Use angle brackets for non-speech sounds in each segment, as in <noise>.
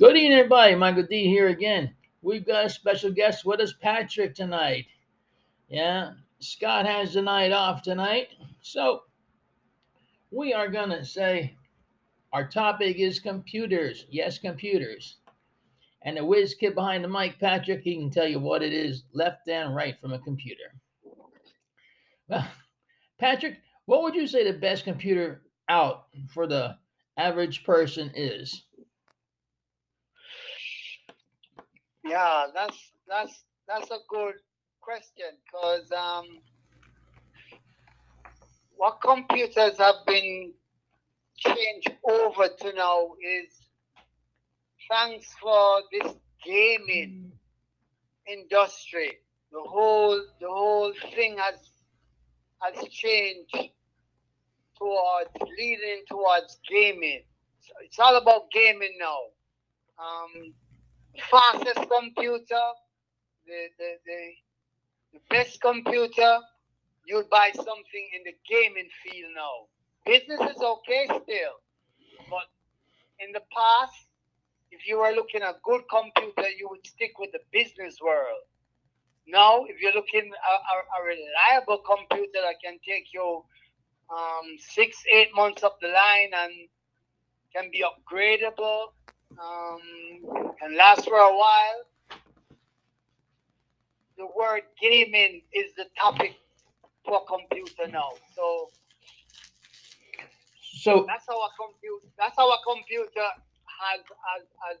Good evening, everybody. Michael D here again. We've got a special guest with us, Patrick, tonight. Yeah, Scott has the night off tonight. So we are going to say our topic is computers. Yes, computers. And the whiz kid behind the mic, Patrick, he can tell you what it is left and right from a computer. Well, Patrick, what would you say the best computer out for the average person is? Yeah, that's that's that's a good question because um, what computers have been changed over to now is thanks for this gaming industry. The whole the whole thing has has changed towards leading towards gaming. So it's all about gaming now. Um, fastest computer, the, the, the, the best computer, you'll buy something in the gaming field now. Business is okay still, but in the past, if you were looking at good computer, you would stick with the business world. Now, if you're looking at a, a reliable computer that can take you um, six, eight months up the line and can be upgradable, um, and last for a while. The word gaming is the topic for computer now. So So that's how a computer that's how a computer has has, has,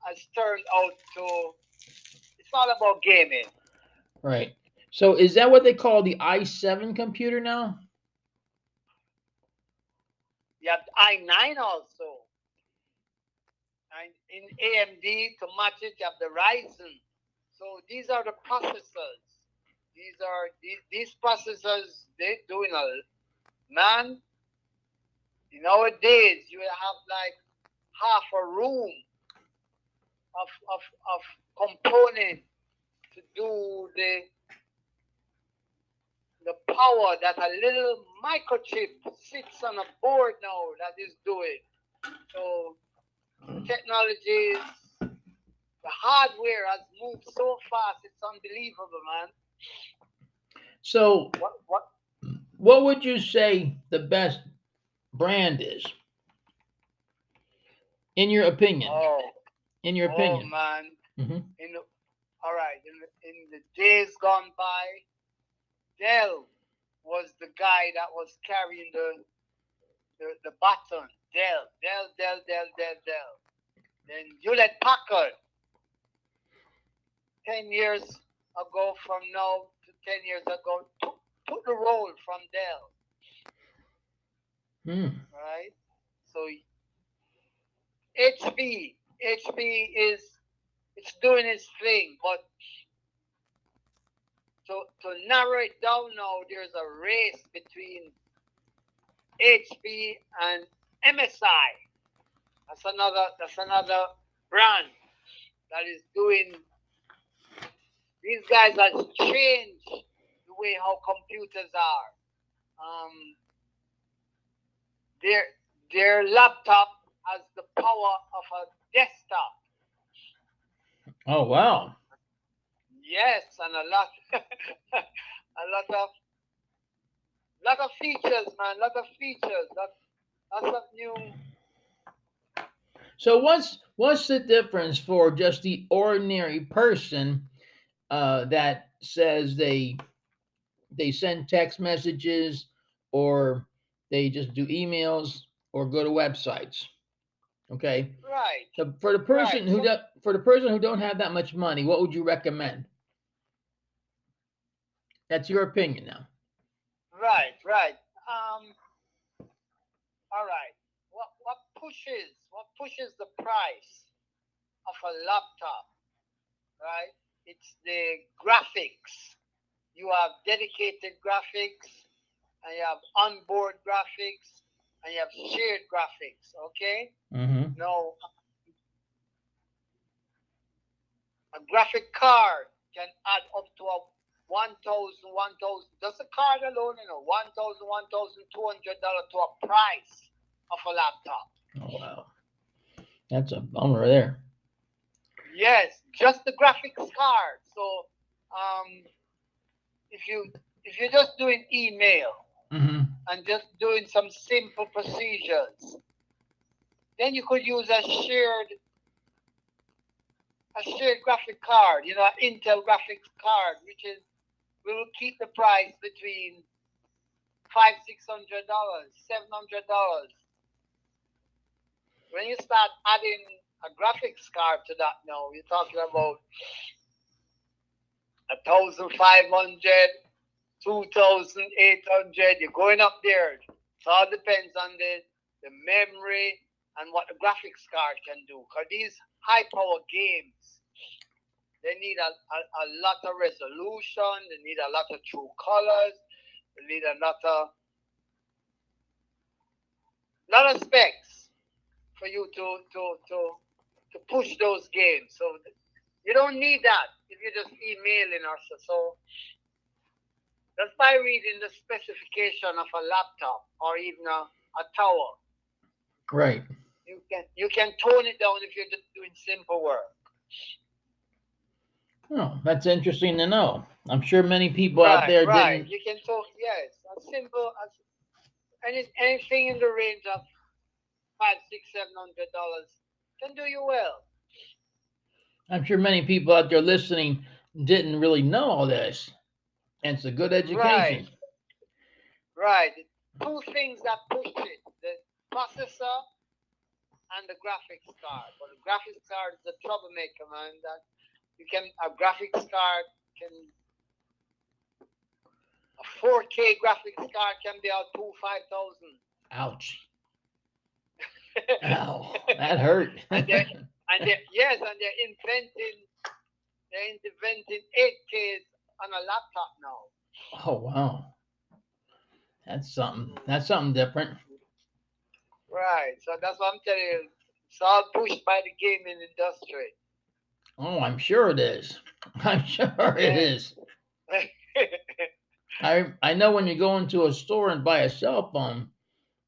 has turned out to it's all about gaming. Right. So is that what they call the i7 computer now? You have i9 also. In AMD to match it, have the Ryzen. So these are the processors. These are these, these processors. They're doing a man. In our days, you have like half a room of of of component to do the the power that a little microchip sits on a board now that is doing. So the technologies, the hardware has moved so fast, it's unbelievable, man. So What what what would you say the best brand is? In your opinion. oh, In your oh opinion. man. Mhm. In the, all right, in the, in the days gone by, Dell was the guy that was carrying the the, the baton. Dell, Dell, Dell, Dell, Dell, Dell. Then Hewlett Packard. Ten years ago from now to ten years ago, took, took the role from Dell, Hmm. right? So HP, HP is it's doing its thing, but to to narrow it down now, there's a race between HP and MSI. That's another that's another brand that is doing these guys has changed the way how computers are. Um, their their laptop has the power of a desktop. Oh wow. Yes, and a lot, <laughs> a lot of, lot of features, man. Lot of features. Lot, lots of new. So what's what's the difference for just the ordinary person uh, that says they they send text messages or they just do emails or go to websites? Okay. Right. So for the person Right, who do, for the person who don't have that much money, what would you recommend? That's your opinion now. Right. Right. Um. All right. What what pushes what pushes the price of a laptop? Right. It's the graphics. You have dedicated graphics, and you have onboard graphics, and you have shared graphics. Okay. Mm-hmm. No. A graphic card can add up to a 1,000, 1,000. Just a card alone, you know, 1,000, 1,200 dollars to a price of a laptop. Oh wow. That's a bummer there. Yes, just the graphics card. So, um, if you if you're just doing email hmm and just doing some simple procedures, then you could use a shared a shared graphic card. You know, an Intel graphics card, which is will keep the price between five six hundred dollars, seven hundred dollars. When you start adding a graphics card to that now, you're talking about a thousand five hundred, two thousand eight hundred. You're going up there. It all depends on the, the memory and what the graphics card can do. Because these high power games, they need a, a, a lot of resolution, they need a lot of true colors, they need a lot of lot of specs for you to to to to push those games. So you don't need that if you're just emailing us. So just by reading the specification of a laptop or even a, a tower, Right. you can you can tone it down if you're just doing simple work. Oh, that's interesting to know. I'm sure many people out there right. didn't. You can talk, yes, as simple as any anything in the range of five, six, seven hundred dollars can do you well. I'm sure many people out there listening didn't really know all this. And it's a good education. Right. Right. Two things that pushed it the processor and the graphics card. But the graphics card is a troublemaker, man. That you can a graphics card can a 4K graphics card can be out two five thousand. Ouch. <laughs> Ow. That hurt. And they- and they, yes, and they're inventing they're inventing 8Ks on a laptop now. oh wow. That's something. That's something different. Right. So that's what I'm telling you. It's all pushed by the gaming industry. Oh, I'm sure it is. <laughs> I'm sure it is. <laughs> I I know when you go into a store and buy a cell phone,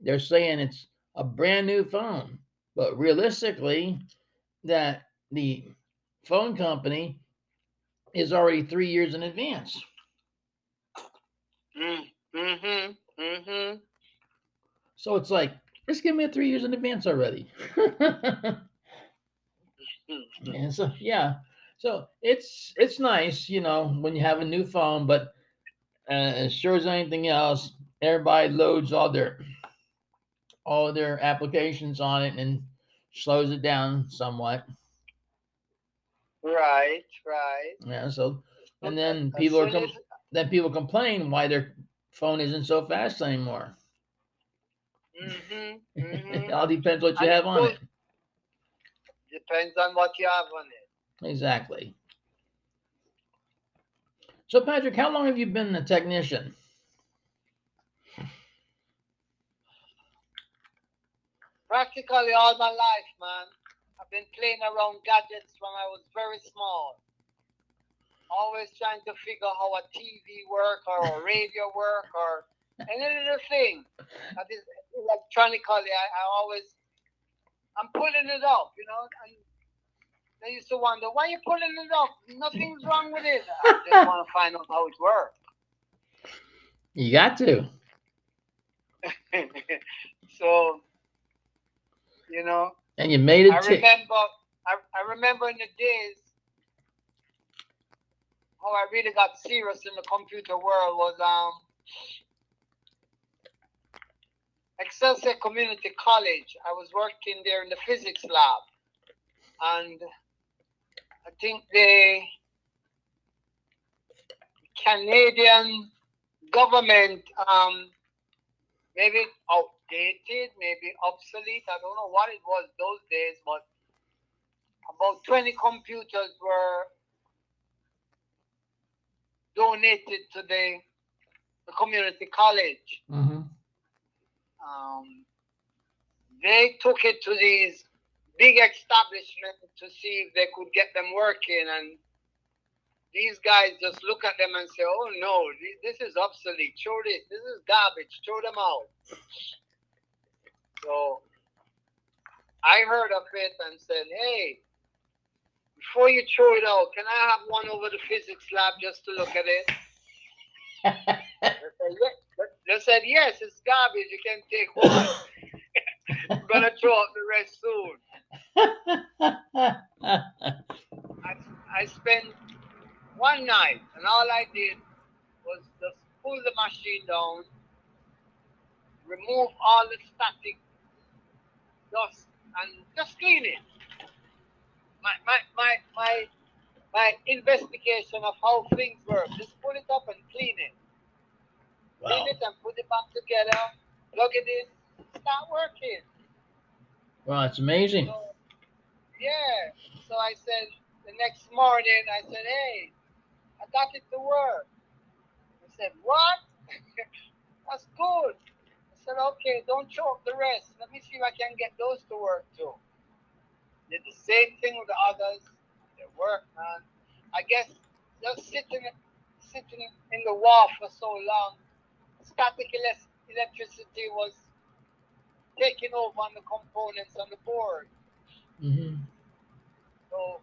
they're saying it's a brand new phone, but realistically, that the phone company is already three years in advance. mm, mm-hmm. Mm-hmm. So it's like, just give me a three years in advance already. <laughs> and so yeah, so it's it's nice, you know, when you have a new phone, but uh, as sure as anything else, everybody loads all their all their applications on it and slows it down somewhat. Right, right. Yeah, so and then As people are com- as- then people complain why their phone isn't so fast anymore. Mhm, <laughs> it mhm. all depends what you And have it on it. Depends on what you have on it. Exactly. So Patrick, how long have you been a technician? Practically all my life, man. I've been playing around gadgets when I was very small. Always trying to figure how a TV work or a radio work or any little thing that is electronically. I, I always, I'm pulling it off, you know. And they used to wonder why you pulling it off? Nothing's wrong with it. I just want to <laughs> find out how it works. You got to. <laughs> so, you know, And you made I it tick. remember, I, I remember in the days how I really got serious in the computer world was um Excelsior Community College. I was working there in the physics lab, and I think the Canadian government um maybe outdated, maybe obsolete. I don't know what it was those days, but about 20 computers were donated to the, the community college. hmm Um, they took it to these big establishments to see if they could get them working, and these guys just look at them and say, "Oh no, this is obsolete. Throw this. This is garbage. Throw them out." So I heard of it and said, hey, before you throw it out, can I have one over the physics lab just to look at it? <laughs> They said, "Yeah." They said, yes, it's garbage. You can take one. I'm going to throw out the rest soon. I, I spent one night and all I did was just pull the machine down, remove all the static dust, and just clean it. My, my, my, my, my investigation of how things work, just pull it up and clean it. Wow. Clean it and put it back together, plug it in, start working. Wow, it's amazing. So, yeah. So I said the next morning, I said, hey, I got it to work. I said, what? <laughs> That's good. I said, okay, don't choke the rest. Let me see if I can get those to work too. Did the same thing with the others. They work, man. I guess just sitting sitting in the wall for so long, static elec- electricity was taking over on the components on the board. hmm So,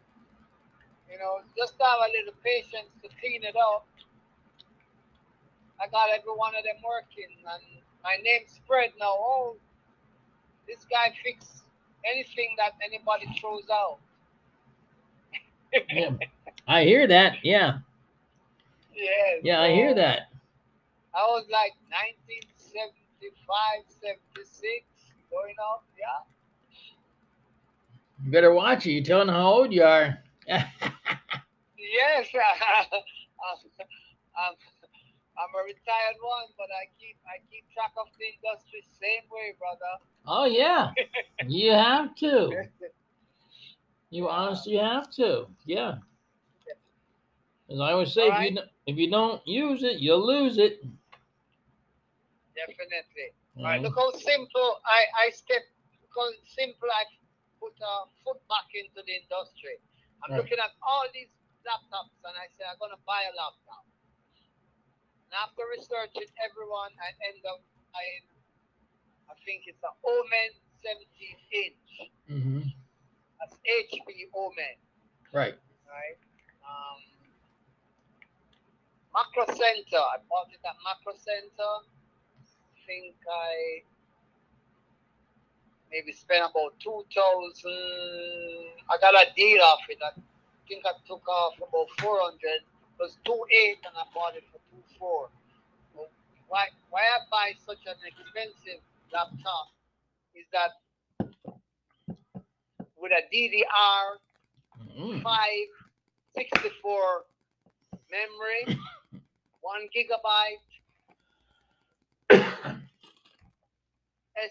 you know, just have a little patience to clean it up. I got every one of them working, and my name spread now. Oh, this guy fix anything that anybody throws out. Yeah. I hear that. Yeah. <laughs> Yeah. Yeah, I hear that. I was like 1975, 76, going up. Yeah. You better watch it. You're telling how old you are. Yes. I'm, <laughs> I'm, I'm a retired one, but I keep I keep track of the industry same way, brother. oh yeah. You have to. <laughs> You honestly have to. Yeah. As I always say, if you don't- if you don't use it, you'll lose it. Definitely. All right, look how simple I, I step, look how simple I put a foot back into the industry. I'm Right. looking at all these laptops and I say, I'm going to buy a laptop. And after researching everyone, I end up buying, I think it's an Omen 17 inch. Mhm. That's HP Omen, Right. right? Um, Micro Center, I bought it at Micro Center. I think I maybe spent about two thousand. I got a deal off it. I think I took off about four hundred. It was two eight, and I bought it for two four. So why why I buy such an expensive laptop is that with a DDR Mm. five sixty four memory, one gigabyte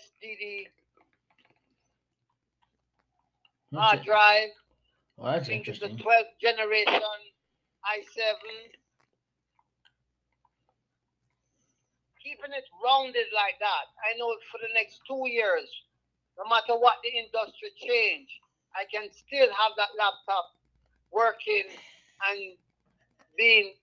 SDD hard it. drive. Well, I that's think it's the 12th generation i7. Keeping it rounded like that. I know for the next two years, no matter what the industry change, I can still have that laptop working and being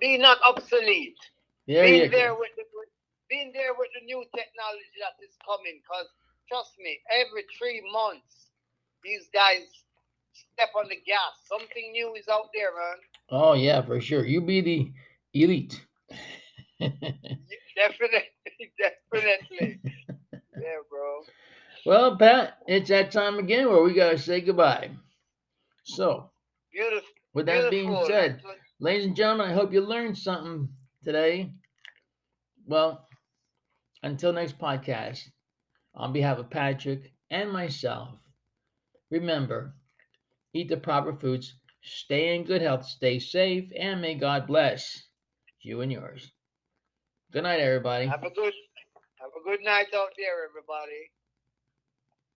being not obsolete. You being there with the with, being there with the new technology that is coming. Because trust me, every three months, these guys step on the gas. Something new is out there, man. Oh yeah, for sure. You be the elite. Definitely, <laughs> definitely. yeah, bro. well, Pat, it's that time again where we gotta say goodbye. So, Beautiful. with that being said, ladies and gentlemen, I hope you learned something today. Well, until next podcast, on behalf of Patrick and myself, remember eat the proper foods, stay in good health, stay safe, and may God bless you and yours. Good night, everybody. Have a good, have a good night out there, everybody.